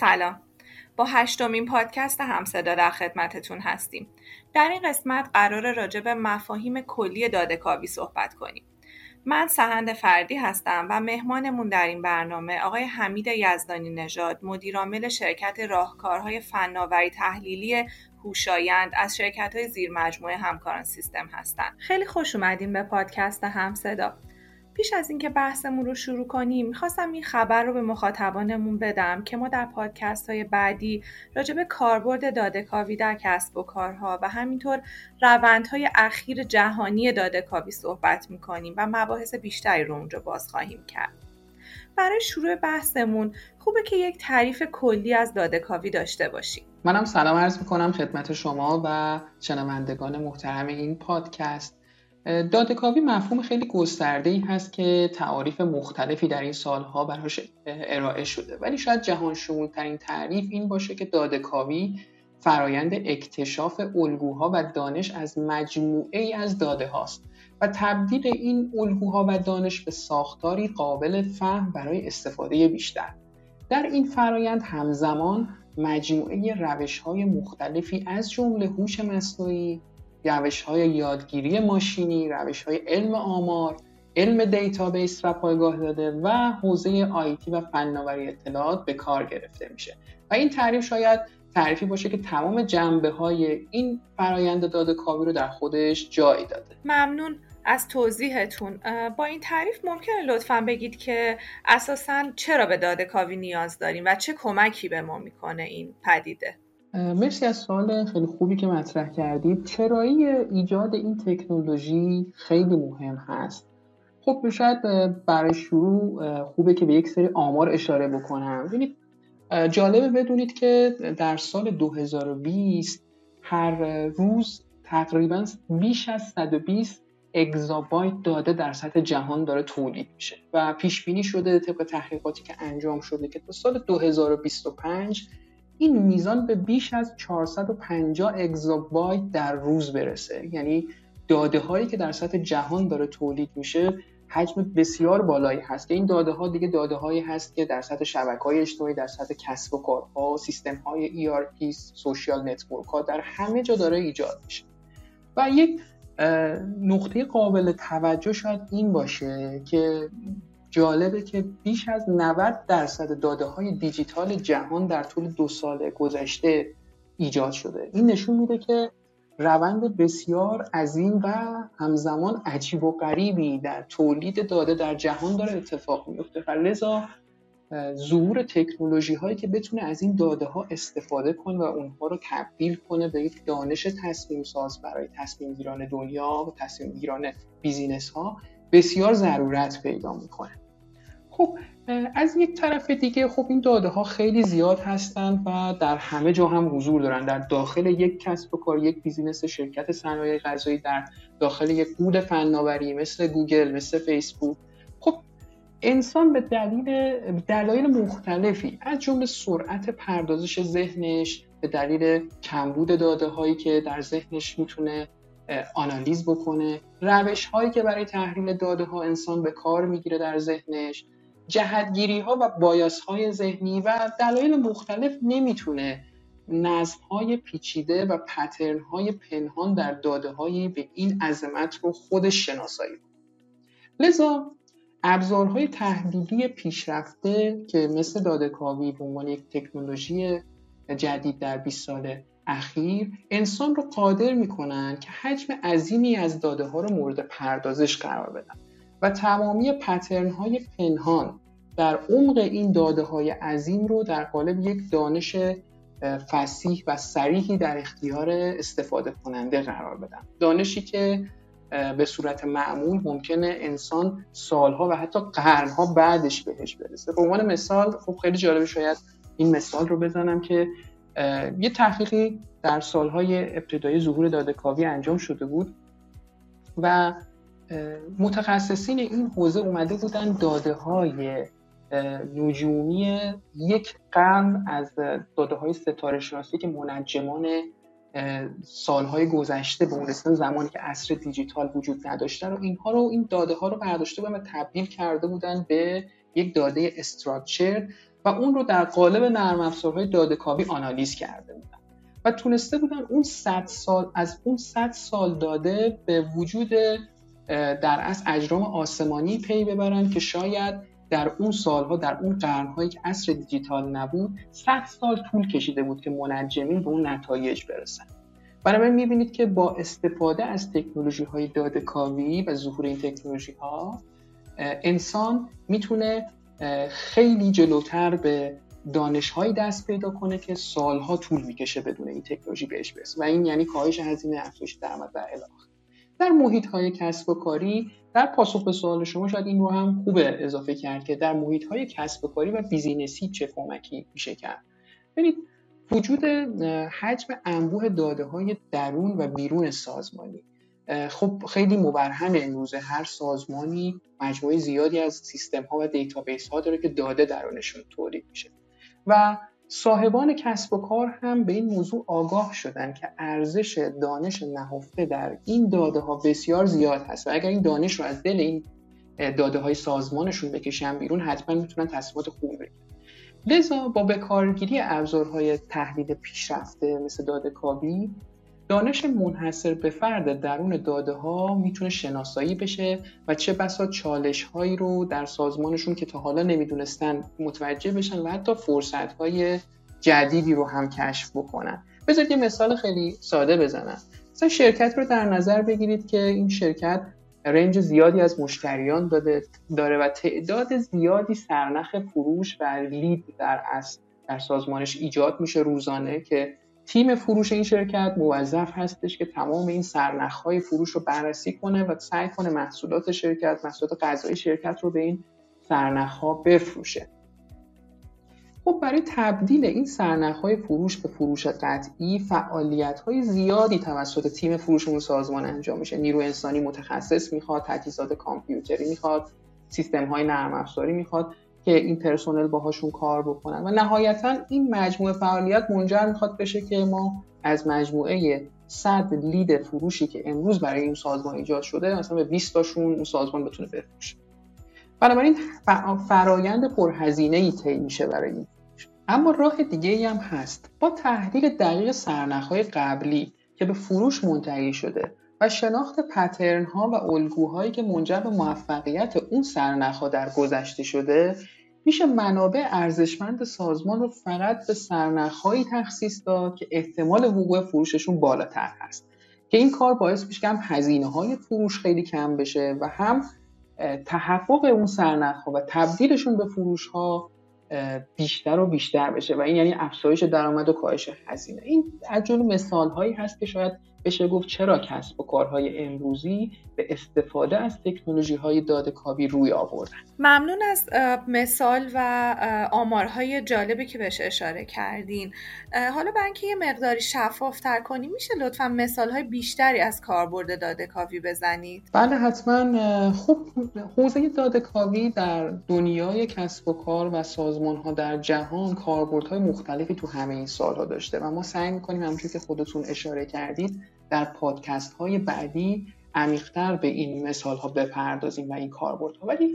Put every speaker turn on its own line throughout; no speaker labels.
سلام با هشتمین پادکست همصدا در خدمتتون هستیم در این قسمت قرار راجع به مفاهیم کلی دادهکاوی صحبت کنیم من سهند فردی هستم و مهمانمون در این برنامه آقای حمید یزدانی نژاد مدیرعامل شرکت راهکارهای فناوری تحلیلی هوشایند از شرکت های زیر همکاران سیستم هستند. خیلی خوش اومدین به پادکست همصدا. پیش از اینکه بحثمون رو شروع کنیم می‌خواستم این خبر رو به مخاطبانمون بدم که ما در پادکست های بعدی راجع به کاربرد داده کاوی در کسب و کارها و همینطور روندهای اخیر جهانی داده کاوی صحبت می‌کنیم و مباحث بیشتری رو اونجا باز خواهیم کرد. برای شروع بحثمون خوبه که یک تعریف کلی از داده کاوی داشته باشیم.
منم سلام عرض می‌کنم خدمت شما و شنوندگان محترم این پادکست دادهکاوی مفهوم خیلی گسترده ای هست که تعاریف مختلفی در این سالها براش ارائه شده. ولی شاید جهان ترین تعریف این باشه که دادهکاوی فرایند اکتشاف الگوها و دانش از مجموعه ای از داده هاست و تبدیل این الگوها و دانش به ساختاری قابل فهم برای استفاده بیشتر. در این فرایند همزمان مجموعه روش های مختلفی از جمله هوش مصنوعی روش های یادگیری ماشینی روش های علم آمار علم database و پایگاه داده و حوزه IT و فناوری اطلاعات به کار گرفته میشه. و این تعریف شاید تعریفی باشه که تمام جنبه های این فرایند داده کاوی رو در خودش جای داده.
ممنون از توضیحتون. با این تعریف ممکنه لطفا بگید که اساسا چرا به داده کاوی نیاز داریم و چه کمکی به ما می‌کنه این پدیده؟
مرسی از سوال خیلی خوبی که مطرح کردید. چرایی ایجاد این تکنولوژی خیلی مهم هست؟ خب شاید برای شروع خوبه که به یک سری آمار اشاره بکنم. ببینید جالبه بدونید که در سال 2020 هر روز تقریبا بیش از 120 اگزابایت داده در سطح جهان داره تولید میشه و پیش بینی شده طبق تحقیقاتی که انجام شده که تا سال 2025 این میزان به بیش از 450 اگزابایت در روز برسه. یعنی داده هایی که در سطح جهان داره تولید میشه حجم بسیار بالایی هست که این داده ها دیگه داده هایی هست که در سطح شبکه های اجتماعی در سطح کسب و کارها سیستم های ERP social network ها در همه جا داره ایجاد میشه. و یک نقطه قابل توجه شاید این باشه که جالبه که بیش از 90 درصد داده های دیجیتال جهان در طول دو سال گذشته ایجاد شده. این نشون میده که روند بسیار عظیم و همزمان عجیب و غریبی در تولید داده در جهان داره اتفاق میفته و لذا ظهور تکنولوژی هایی که بتونه از این داده ها استفاده کنه و اونها رو تبدیل کنه به یک دانش تصمیم ساز برای تصمیم گیران دنیا و تصمیم گیران business ها بسیار ضرورت پیدا می‌کنه. خب از یک طرف دیگه خب این داده ها خیلی زیاد هستند و در همه جا هم حضور دارن. در داخل یک کسب و کار یک business شرکت صنایع غذایی در داخل یک بود فناوری مثل گوگل مثل فیسبوک. خب انسان به دلیل دلایل مختلفی از جمله سرعت پردازش ذهنش به دلیل کمبود داده هایی که در ذهنش می‌تونه آنالیز بکنه روش هایی که برای تحلیل داده ها انسان به کار می‌گیره در ذهنش جهتگیری ها و بایاس های ذهنی و دلایل مختلف نمی‌تونه نظم های پیچیده و پترن های پنهان در داده های به این عظمت رو خودش شناسایی لذا ابزارهای تحلیلی پیشرفته که مثل داده کاوی به عنوان یک تکنولوژی جدید در 20 سال اخیر انسان رو قادر می‌کنن که حجم عظیمی از داده ها رو مورد پردازش قرار بدن و تمامی پترن های پنهان در عمق این داده های عظیم رو در قالب یک دانش فسیح و سریحی در اختیار استفاده کننده قرار بدن. دانشی که به صورت معمول ممکنه انسان سالها و حتی قرنها بعدش بهش برسه. به عنوان مثال خب خیلی جالبه شاید این مثال رو بزنم که یه تحقیقی در سالهای ابتدایی ظهور داده کاوی انجام شده بود و متخصصین این حوزه اومده بودن داده های نجومی یک قرن از داده های ستاره شناسی که منجمان سالهای گذشته به اون زمانی که عصر دیجیتال وجود نداشته رو اینها رو این داده ها رو برداشته بودن و تبدیل کرده بودن به یک داده استراکچر و اون رو در قالب نرم افزارهای داده کاوی آنالیز کرده بودن. و تونسته بودن اون 100 سال از اون 100 سال داده به وجود در از اجرام آسمانی پی ببرن که شاید در اون سالها در اون قرنهایی که عصر دیجیتال نبود 100 سال طول کشیده بود که منجمین به اون نتایج برسن. بنابراین می‌بینید که با استفاده از تکنولوژی های داده کاوی و ظهور این تکنولوژی ها انسان می‌تونه خیلی جلوتر به دانش دست پیدا کنه که سالها طول می‌کشه بدون این تکنولوژی بهش برسه. و این یعنی کاهش هزینه افزایش درآمد و الی آخر در محیط های کسب و کاری در پاسخ به سوال شما شاید این رو هم خوبه اضافه کرد که در محیط های کسب و کاری و business ی چه کمکی میشه کرد. ببینید وجود حجم انبوه داده های درون و بیرون سازمانی خب خیلی مبرهن امروزه هر سازمانی مجموعه زیادی از سیستم ها و database ها داره که داده درونشون تولید میشه. و صاحبان کسب و کار هم به این موضوع آگاه شدن که ارزش دانش نهفته در این داده ها بسیار زیاد هست. و اگر این دانش رو از دل این داده های سازمانشون بکشن بیرون حتما می‌تونن تصمیمات خوب بگیرن. لذا با بکارگیری ابزارهای تحلیل پیشرفته مثل داده کابی دانش منحصر به فرد درون داده ها می‌تونه شناسایی بشه و چه بسا چالش هایی رو در سازمانشون که تا حالا نمی‌دونستن متوجه بشن و حتی فرصت های جدیدی رو هم کشف بکنن. بذارید یه مثال خیلی ساده بزنم. مثلا شرکت رو در نظر بگیرید که این شرکت رنج زیادی از مشتریان داده داره و تعداد زیادی سرنخ فروش و لید در اصل در سازمانش ایجاد میشه روزانه که تیم فروش این شرکت موظف هستش که تمام این های فروش رو بررسی کنه و سعی کنه محصولات شرکت محصولات غذایی شرکت رو به این ها بفروشه. خب برای تبدیل این های فروش به فروش قطعی فعالیت های زیادی توسط تیم فروش اون سازمان انجام میشه. نیرو انسانی متخصص می‌خواد تجهیزات کامپیوتری می‌خواد سیستم های نرم افزاری می‌خواد. که این پرسنل باهاشون کار بکنن. و نهایتا این مجموعه فعالیت منجر می‌خواد بشه که ما از مجموعه 100 لید فروشی که امروز برای این سازمان ایجاد شده مثلا به 20 تاشون اون سازمان بتونه بفروشه. بنابراین فرایند پرهزینه ای طی میشه برای این اما راه دیگه ای هم هست. با تحلیل دقیق سرنخهای قبلی که به فروش منتهی شده و شناخت پترن ها و الگوهایی که منجر به موفقیت اون سرنخ در گذشته شده میشه منابع ارزشمند سازمان رو فقط به سرنخهایی تخصیص داد که احتمال وقوع فروششون بالاتر هست. که این کار باعث میشه که هم هزینه های فروش خیلی کم بشه و هم تحقق اون سرنخ و تبدیلشون به فروش ها بیشتر و بیشتر بشه. و این یعنی افزایش درآمد و کاهش هزینه. این از جمله مثال هایی هست که شاید بشه گفت چرا کسب و کارهای امروزی به استفاده از تکنولوژی های داده کابی روی آوردن؟
ممنون از مثال و آمارهای جالبی که بهش اشاره کردین. حالا اینکه یه مقداری شفافتر کنی میشه لطفا مثال های بیشتری از کاربرد داده کاوی بزنید؟
بله حتما خب حوزه داده کاوی در دنیای کسب و کار و سازمان ها در جهان کاربردهای مختلفی تو همه این سالها داشته و ما سعی می‌کنیم همونجور که خودتون اشاره کردید در پادکست های بعدی عمیقتر به این مثال ها بپردازیم و این کاربرد ها ولی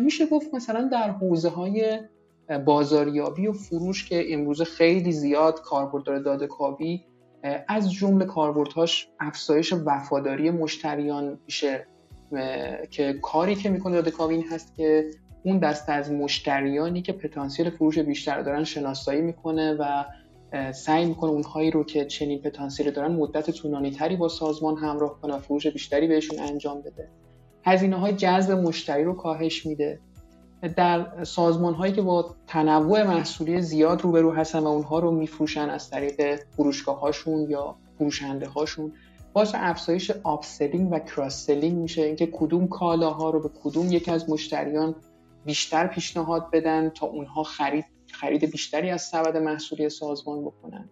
میشه گفت مثلا در حوزه های بازاریابی و فروش که امروز خیلی زیاد کاربرد داره داده کابی از جمله کاربردهاش افزایش وفاداری مشتریان میشه که کاری که می‌کنه داده کابی این هست که اون دست از مشتریانی که پتانسیل فروش بیشتر دارن شناسایی می‌کنه و سعی می‌کنه اونهایی رو که چنین پتانسیل دارن مدت طولانی تری با سازمان همراه کنه و فروش بیشتری بهشون انجام بده. هزینه های جذب مشتری رو کاهش میده. در سازمان هایی که با تنوع محصولی زیاد روبرو هستن و اونها رو میفروشن از طریق فروشگاه هاشون یا فروشنده هاشون باز افزایش upselling و cross selling میشه. اینکه کدوم کالاها رو به کدوم یکی از مشتریان بیشتر پیشنهاد بدن تا اونها خرید خرید بیشتری از سبد محصولی سازمان بکنن.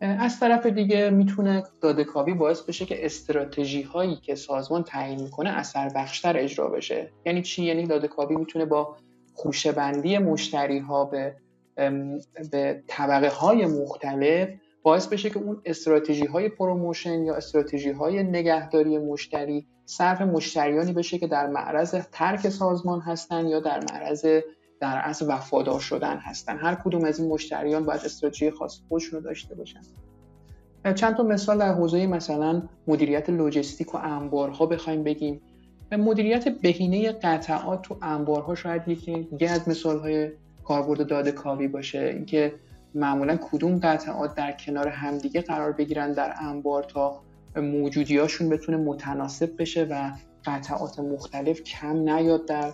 از طرف دیگه می‌تونه داده کاوی باعث بشه که استراتژی هایی که سازمان تعیین می‌کنه اثر بخشتر اجرا بشه. یعنی چی؟ یعنی داده کاوی می‌تونه با خوشه بندی مشتری ها به به طبقه های مختلف باعث بشه که اون استراتژی های promotion یا استراتژی های نگهداری مشتری صرف مشتریانی بشه که در معرض ترک سازمان هستن یا در معرض در اصل وفادار شدن هستن. هر کدوم از این مشتریان باید استراتژی خاص خودشون رو داشته باشن. چند تا مثال در حوزه مثلا مدیریت لوجستیک و انبارها بخوایم بگیم. مدیریت بهینه قطعات تو انبارها شاید یکی دیگه از مثالهای کاربرد داده کاوی باشه. اینکه معمولا کدوم قطعات در کنار همدیگه قرار بگیرن در انبار تا موجودیاشون بتونه متناسب بشه و قطعات مختلف کم نیاد در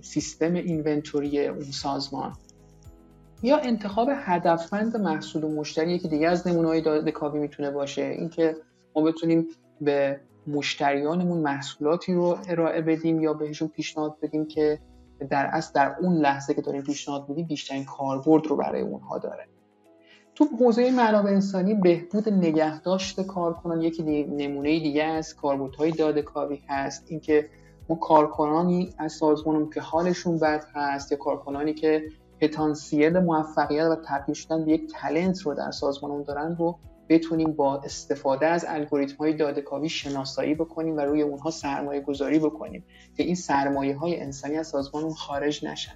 سیستم اینونتوری اون سازمان. یا انتخاب هدفمند محصول و مشتری که دیگه از نمونه های داده کاوی می‌تونه باشه. اینکه ما بتونیم به مشتریانمون محصولاتی رو ارائه بدیم یا بهشون پیشنهاد بدیم که در اصل در اون لحظه که داریم پیشنهاد میدیم بیشترین کاربرد رو برای اونها داره. تو حوزه منابع انسانی بهبود نگهداشت کارکنان یکی نمونه دیگه از کاربردهای داده کاوی هست. اینکه کارکنانی از سازمانم که حالشون بد هست یا کارکنانی که پتانسیل موفقیت و تبدیل شدن به یک تلنت رو در سازمانمون دارن رو بتونیم با استفاده از الگوریتم های داده شناسایی بکنیم و روی اونها سرمایه گذاری بکنیم که این سرمایه های انسانی از سازمانمون خارج نشن.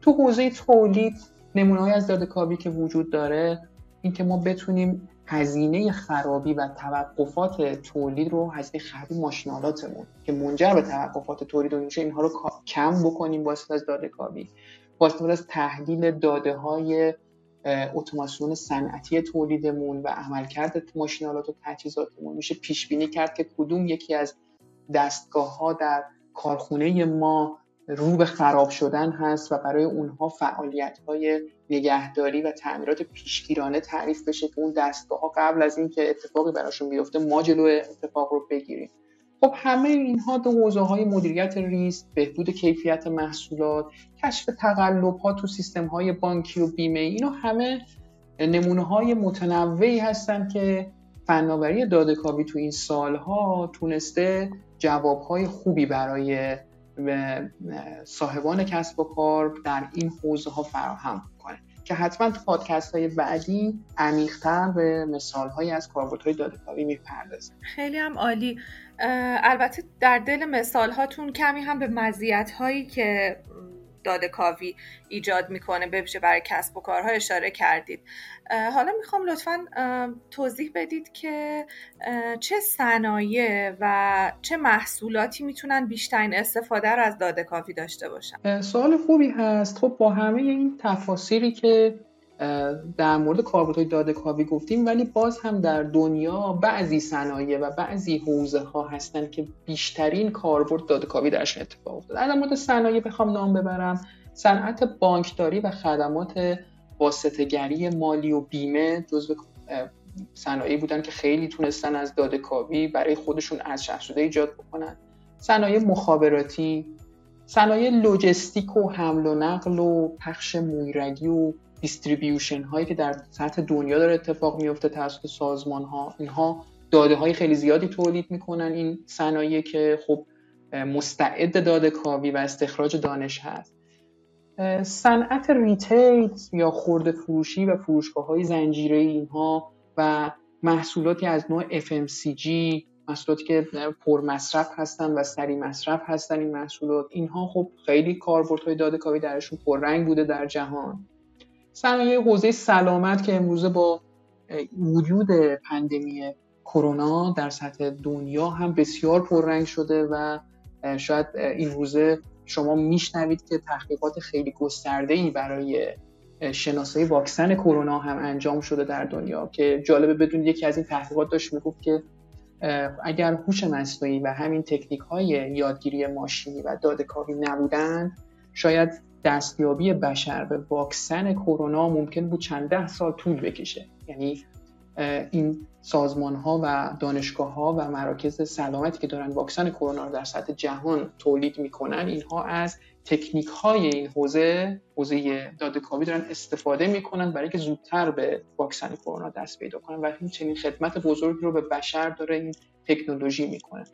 تو حوزه تولید نمونه از داده که وجود داره اینکه ما بتونیم هزینه خرابی و توقفات تولید رو هزینه خرابی ماشینالاتمون که منجر به توقفات تولید و میشه اینها رو کم بکنیم با از داده کاوی با از تحلیل داده های اتوماسیون صنعتی تولیدمون و عملکرد ماشینالات و تجهیزاتمون. میشه پیش بینی کرد که کدوم یکی از دستگاه ها در کارخونه ما رو به خراب شدن هست و برای اونها فعالیت های نگهداری و تعمیرات پیشگیرانه تعریف بشه که اون دستگاه قبل از اینکه اتفاقی براشون بیفته ما جلو اتفاق رو بگیریم. خب همه اینها دو حوزه های مدیریت ریسک بهبود کیفیت محصولات کشف تقلب ها تو سیستم های بانکی و بیمه اینا همه نمونه های متنوعی هستن که فناوری دادهکاوی تو این سالها تونسته جواب های خوبی برای صاحبان کسب و کار در این حوزه ها فراهم کنه که حتما تو پادکست های بعدی عمیقتر به مثال هایی از کاربردهای دادهکاوی می‌پردازه.
خیلی هم عالی. البته در دل مثال هاتون کمی هم به مزیت هایی که داده کاوی ایجاد می‌کنه ببشه برای کسب و کارها اشاره کردید. حالا می‌خوام لطفا توضیح بدید که چه صنایع و چه محصولاتی می‌تونن بیشترین استفاده رو از داده کاوی داشته باشن؟
سوال خوبی هست. خب با همه این تفاصیلی که در مورد کاربردهای داده کاوی گفتیم ولی باز هم در دنیا بعضی صنایع و بعضی حوزه ها هستن که بیشترین کاربرد داده کاوی درش اتفاق افتاده. در مورد صنایع بخوام نام ببرم. صنعت بانکداری و خدمات واسطه‌گری مالی و بیمه جزو صنایعی بودن که خیلی تونستن از داده کاوی برای خودشون از شده ایجاد بکنن. صنایع مخابراتی صنایع لوجستیک و حمل و نقل و پخش مویرگی و دیستریبیوشن هایی که در سطح دنیا داره اتفاق میفته توسط سازمان ها اینها داده های خیلی زیادی تولید می‌کنن. این صنایع که خب مستعد داده کاوی و استخراج دانش هست. صنعت ریتیل یا خورده فروشی و فروشگاه های زنجیره اینها و محصولاتی از نوع FMCG محصولاتی که پر مصرف هستن و سری مصرف هستن این محصولات اینها خب خیلی کاربردهای داده کاوی درشون پررنگ بوده در جهان. صنایع حوزه سلامت که امروزه با وجود پندمی کرونا در سطح دنیا هم بسیار پررنگ شده و شاید این روزه شما میشنوید که تحقیقات خیلی گسترده ای برای شناسایی واکسن کرونا هم انجام شده در دنیا که جالبه بدون یکی از این تحقیقات داشت می‌گفت که اگر هوش مصنوعی و همین تکنیک های یادگیری ماشینی و داده کاری نبودند شاید دستیابی بشر به واکسن کرونا ممکن بود چند ده سال طول بکشه. یعنی این سازمان ها و دانشگاه ها و مراکز سلامتی که دارن واکسن کرونا رو در سطح جهان تولید می‌کنن اینها از تکنیک های این حوزه حوزه داده دارن استفاده می‌کنن برای که زودتر به واکسن کرونا دست پیدا کنن و این چنین خدمت بزرگی رو به بشر داره این تکنولوژی می‌کنه.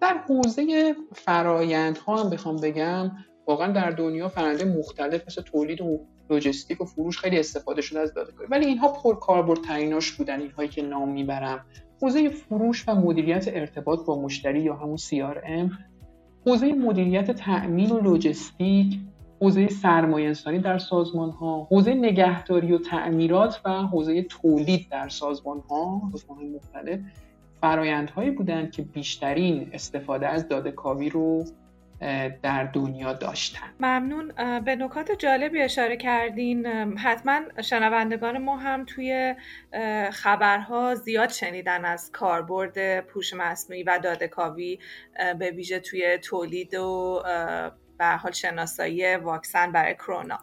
در حوزه فرایندها هم بخوام بگم واقعا در دنیا فرآیند مختلف مثل تولید و لوجستیک و فروش خیلی استفاده شده از داده ولی اینها پر کاربردتریناش بودن اینهایی که نام می‌برم. حوزه فروش و مدیریت ارتباط با مشتری یا همون CRM حوزه مدیریت تأمین و لوجستیک حوزه سرمایه انسانی در سازمان ها حوزه نگهداری و تعمیرات و حوزه تولید در سازمان ها سازمان های مختلف فرایندهایی بودند که بیشترین استفاده از داده کاوی رو در دنیا داشتن.
ممنون. به نکات جالبی اشاره کردین. حتما شنوندگان ما هم توی خبرها زیاد شنیدن از کاربرد پوش مصنوعی و داده کاوی به ویژه توی تولید و به حال شناسایی واکسن برای کرونا.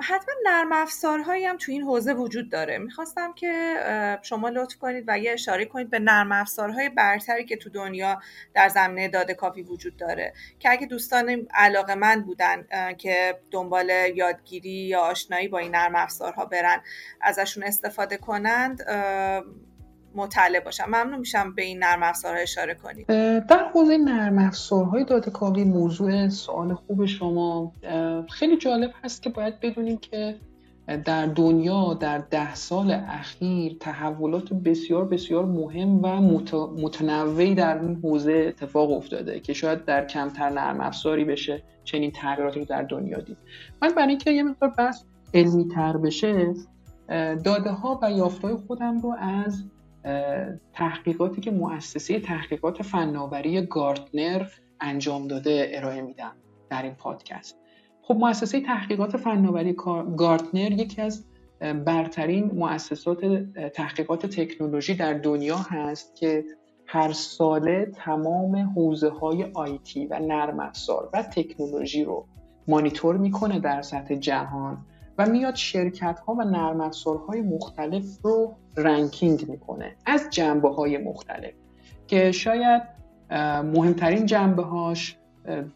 حتما نرم افزارهایی هم تو این حوزه وجود داره. می‌خواستم که شما لطف کنید و یه اشاره کنید به نرم افزارهای برتری که تو دنیا در زمینه داده کافی وجود داره. که اگه دوستان علاقه من بودن که دنبال یادگیری یا آشنایی با این نرم افزارها برن ازشون استفاده کنند مطلع باشم. ممنون میشم به این نرم افزارها اشاره کنید
در حوزه نرم افزارهای داده کاوی موضوع سوال خوب شما خیلی جالب هست که باید بدونیم که در دنیا در ده سال اخیر تحولات بسیار بسیار مهم و متنوعی در این حوزه اتفاق افتاده که شاید در کمتر نرم افزاری بشه چنین تغییراتی رو در دنیا دید. من برای اینکه یه مقدار بحث علمی تر بشه داده ها و یافتهای خودم رو از تحقیقاتی که مؤسسه تحقیقات فناوری گارتنر انجام داده ارائه میدم در این پادکست. خب مؤسسه تحقیقات فناوری گارتنر یکی از برترین مؤسسات تحقیقات تکنولوژی در دنیا هست که هر ساله تمام حوزه های آیتی و نرم افزار و تکنولوژی رو مانیتور می‌کنه در سطح جهان. و میاد شرکت ها و نرم افزارهای مختلف رو رنکینگ می‌کنه از جنبه های مختلف که شاید مهمترین جنبه هاش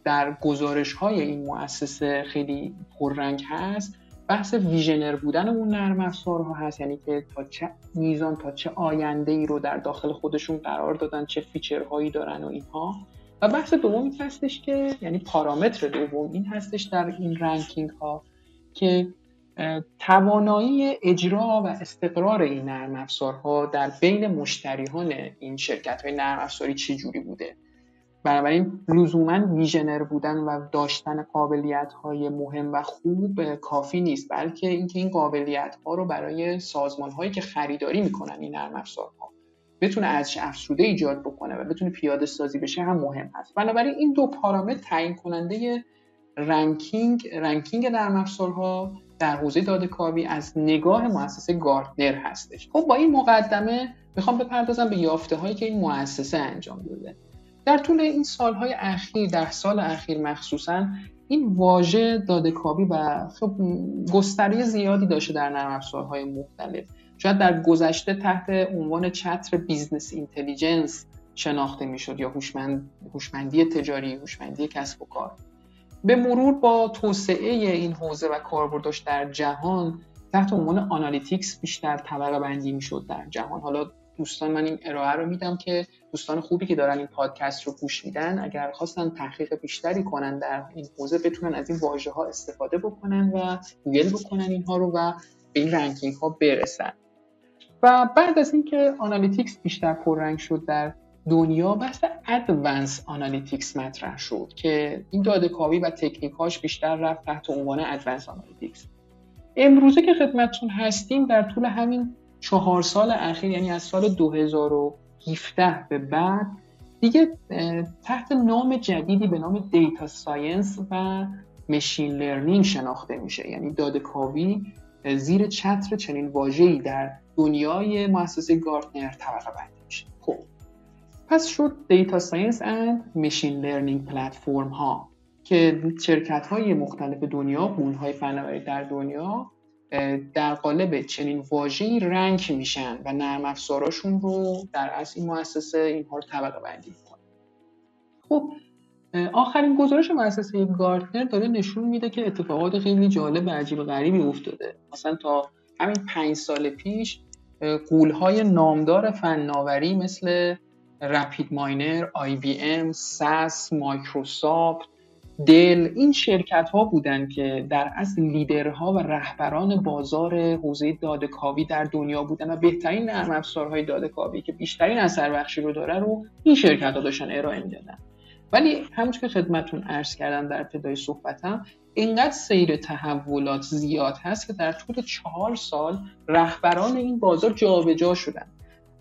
در گزارش های این مؤسسه خیلی پررنگ هست. بحث visioner بودن اون نرم افزارها هست یعنی که تا چه میزان تا چه آینده ای رو در داخل خودشون قرار دادن چه feature هایی دارن و اینها. و بحث دوم هستش که یعنی پارامتر دوم این هستش در این ranking ها که توانایی اجرا و استقرار این نرم افزارها در بین مشتریان این شرکت های نرم افزاری چه جوری بوده؟ بنابراین لزوما visioner بودن و داشتن قابلیت های مهم و خوب کافی نیست بلکه اینکه این قابلیت ها رو برای سازمان هایی که خریداری می‌کنن این نرم افزارها بتونه ارزش افزوده ایجاد بکنه و بتونه پیاده سازی بشه هم مهم هست. بنابراین این دو پارامتر تعیین کننده ranking ranking نرم افزارها در حوزه داده کاوی از نگاه مؤسسه گارتنر هستش. خب با این مقدمه می‌خوام بپردازم به یافته هایی که این مؤسسه انجام داده. در طول این سالهای اخیر در سال اخیر مخصوصا این واژه داده کاوی و خب گستره زیادی داشته در نرم افزارهای مختلف. شاید در گذشته تحت عنوان چتر business intelligence شناخته می‌شد یا هوشمند هوشمندی تجاری هوشمندی کسب و کار. به مرور با توسعه این حوزه و کاربردش در جهان تحت عنوان analytics بیشتر طبقه بندی می‌شد در جهان. حالا دوستان من این ارائه رو میدم که دوستان خوبی که دارن این پادکست رو گوش میدن اگر خواستن تحقیق بیشتری کنن در این حوزه بتونن از این واژه ها استفاده بکنن و گوگل بکنن اینها رو و به این ranking ها برسن. و بعد از اینکه analytics بیشتر پررنگ شد در دنیا بحث advanced analytics مطرح شد که این داده کاوی و تکنیکاش بیشتر رفت تحت عنوان advanced analytics امروزه که خدمتتون هستیم در طول همین چهار سال اخیر یعنی از سال 2017 به بعد دیگه تحت نام جدیدی به نام data science و machine learning شناخته میشه. یعنی داده کاوی زیر چتر چنین واژه‌ای در دنیای مؤسسه گارتنر طبقه بندی پس شد data science and machine learning platform ها که شرکت های مختلف دنیا غول های فناوری در دنیا در قالب چنین واژه‌ای rank میشن و نرم افزاراشون رو در اصل این مؤسسه اینها رو طبقه بندی می‌کنه خب آخرین گزارش مؤسسه گارتنر داره نشون میده که اتفاقات خیلی جالب و عجیب غریبی افتاده. مثلا تا همین پنج سال پیش غولهای نامدار فناوری مثل RapidMiner، IBM، SAS، مایکروسافت، دل این شرکت ها بودن که در اصل لیدرها و رهبران بازار حوزه داده کاوی در دنیا بودن و بهترین نرم افزارهای داده کاوی که بیشترین اثر بخشی رو داره رو این شرکت ها داشتن ارائه می‌دادن. ولی همونطور که خدمتون عرض کردم در ابتدای صحبتم اینقدر سیر تحولات زیاد هست که در طول چهار سال رهبران این بازار جابجا شدن.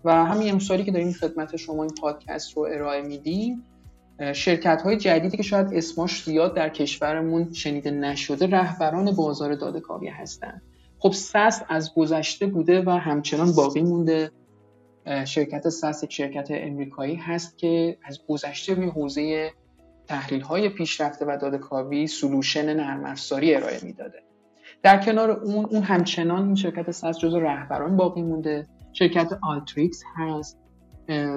و همین امسالی که داریم خدمت شما این پادکست رو ارائه میدیم شرکت های جدیدی که شاید اسماش زیاد در کشورمون شنیده نشده رهبران بازار دادکاوی هستند خب سس از گذشته بوده و همچنان باقی مونده. شرکت SAS یک شرکت امریکایی هست که از گذشته روی حوزه تحلیل های پیشرفته و داده کاوی solution نرم افزاری ارائه می‌داده. در کنار اون اون همچنان این شرکت SAS جزو رهبران باقی مونده. شرکت Alteryx هست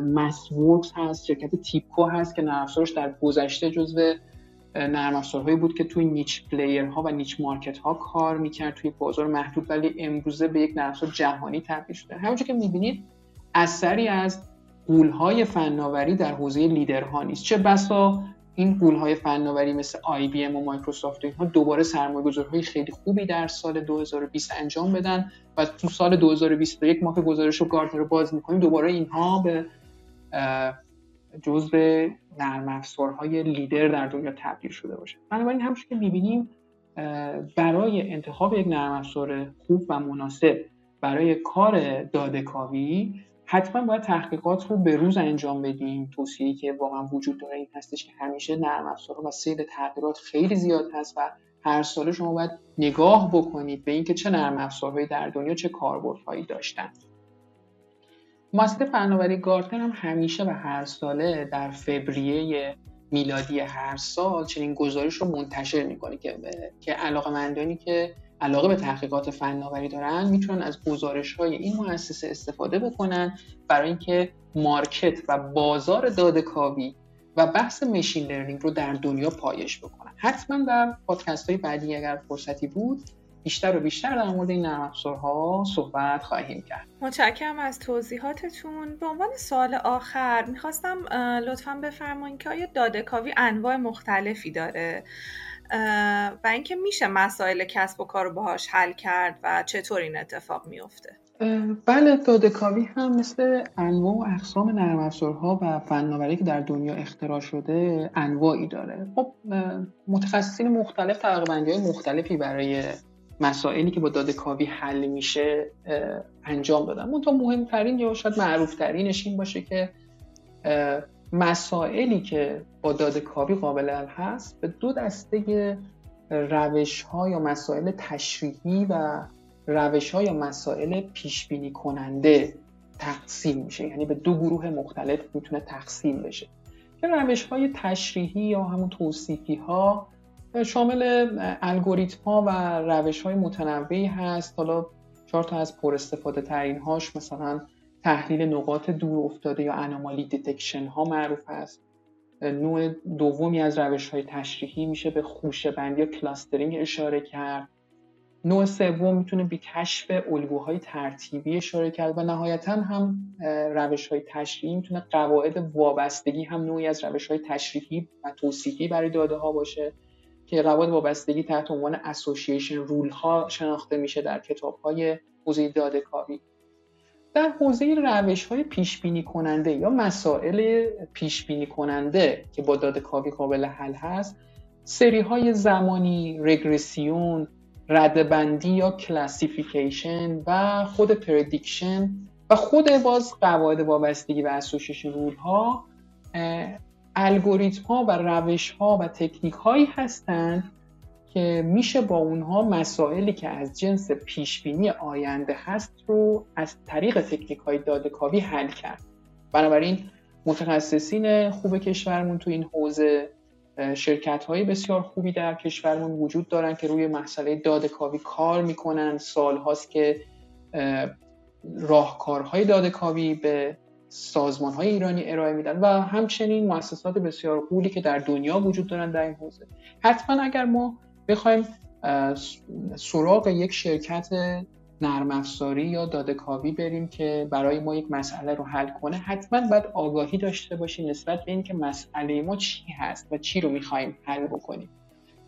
مس هست شرکت TIBCO هست که نرم در گذشته جزو نرم بود که توی niche player ها و niche market ها کار می‌کرد توی بازار محدود ولی امروزه به یک نرم جهانی تبدیل شده. همونجور که می‌بینید اثری از های فناوری در حوزه لیدرها نیست. چه بسا این های فناوری مثل IBM و مایکروسافت اینها دوباره سرمایه‌گذاری‌های خیلی خوبی در سال 2020 انجام بدن و تو سال 2021 ما که گزارش رو گارتنر رو باز می‌کنیم دوباره اینها به جزء نرم افزارهای لیدر در دنیا تبدیل شده باشه. بنابراین همچون که می‌بینیم برای انتخاب یک نرم افزار خوب و مناسب برای کار دادکاوی حتما باید تحقیقات رو به روز انجام بدیم. توصیه‌ای که واقعا وجود داره این هستش که همیشه نرم افزارها و سیر تغییرات خیلی زیاد هست و هر ساله شما باید نگاه بکنید به اینکه چه نرم افزارهایی در دنیا چه کاربردهایی داشتن. مؤسسه فناوری گارتن هم همیشه و هر ساله در فوریه میلادی هر سال چنین گزارش رو منتشر می‌کنه که که علاقه که علاقه به تحقیقات فناوری دارن می‌تونن از گزارش های این مؤسسه استفاده بکنن برای اینکه مارکت و بازار داده و بحث مشین لرنینگ رو در دنیا پایش بکنن. حتما در پادکست های بعدی اگر فرصتی بود بیشتر و بیشتر در مورد این نرم صحبت خواهیم کرد.
متشکرم از توضیحاتتون. به عنوان سوال آخر می‌خواستم لطفا بفرمایید که آیا دادهکاوی انواع مختلفی داره؟ و اینکه میشه مسائل کسب و کار باهاش حل کرد و چطور این اتفاق میفته؟
بله دادکاوی هم مثل انواع و اقسام نرم افزارها و فناوری که در دنیا اختراع شده انواعی داره. خب متخصصین مختلف طبقه های مختلفی برای مسائلی که با دادکاوی حل میشه انجام دادن. منتها مهمترین یا شاید معروفترینش این باشه که مسائلی که با دادکاوی قابل حل هست به دو دسته روش ها یا مسائل تشریحی و روش ها یا مسائل پیش بینی کننده تقسیم میشه. یعنی به دو گروه مختلف می‌تونه تقسیم بشه. که روش های تشریحی یا همون توصیفی ها شامل الگوریتم ها و روش های متنوعی هست. حالا چهار تا از پر استفاده ترین هاش مثلا تحلیل نقاط دور افتاده یا anomaly detection ها معروف است. نوع دومی از روش های تشریحی میشه به خوشه بندی یا کلاسترینگ اشاره کرد. نوع سوم می‌تونه به کشف الگوهای ترتیبی اشاره کرد و نهایتا هم روش های تشریحی می‌تونه قواعد وابستگی هم نوعی از روش های تشریحی و توصیفی برای داده ها باشه که قواعد وابستگی تحت عنوان اسوسییشن رول ها شناخته میشه در کتاب های حوزه داده کاری در حوزه روش های پیش بینی کننده یا مسائل پیش بینی کننده که با داده کاوی قابل حل هست سری های زمانی رگرسیون رده‌بندی یا classification و خود prediction و خود باز قواعد وابستگی و association rule ها الگوریتم ها و روش ها و تکنیک هایی هستند که میشه با اونها مسائلی که از جنس پیشبینی آینده هست رو از طریق تکنیک های داده حل کرد. بنابراین متخصصین خوب کشورمون تو این حوزه شرکت های بسیار خوبی در کشورمون وجود دارن که روی مسئله داده کار می‌کنن. سال هاست که راهکارهای داده به سازمان های ایرانی ارائه میدن و همچنین مؤسسات بسیار خوبی که در دنیا وجود دارن در این حوزه. حتما اگر ما بخوایم سراغ یک شرکت نرم افزاری یا دادکاوی بریم که برای ما یک مسئله رو حل کنه. حتما باید آگاهی داشته باشیم نسبت به اینکه مسئله ما چی هست و چی رو می‌خوایم حل بکنیم.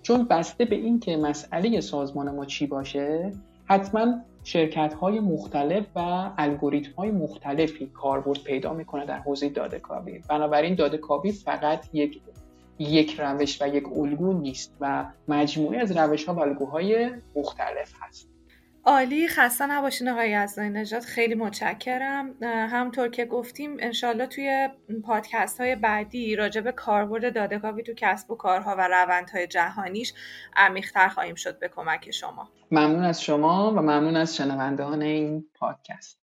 چون بسته به اینکه مسئله سازمان ما چی باشه حتما شرکت های مختلف و الگوریتم های مختلفی کاربرد پیدا می‌کنه در حوزه داده کاوی. بنابراین داده کاوی فقط یک یک روش و یک الگو نیست و مجموعه از روش ها و الگوهای مختلف هست.
عالی خسته نباشین آقای یزدانی نجات. خیلی متشکرم. همطور که گفتیم انشالله توی پادکست های بعدی راجع به کاربرد دادگاهی تو کسب و کارها و روندهای جهانیش عمیقتر خواهیم شد به کمک شما.
ممنون از شما و ممنون از شنوندگان این پادکست.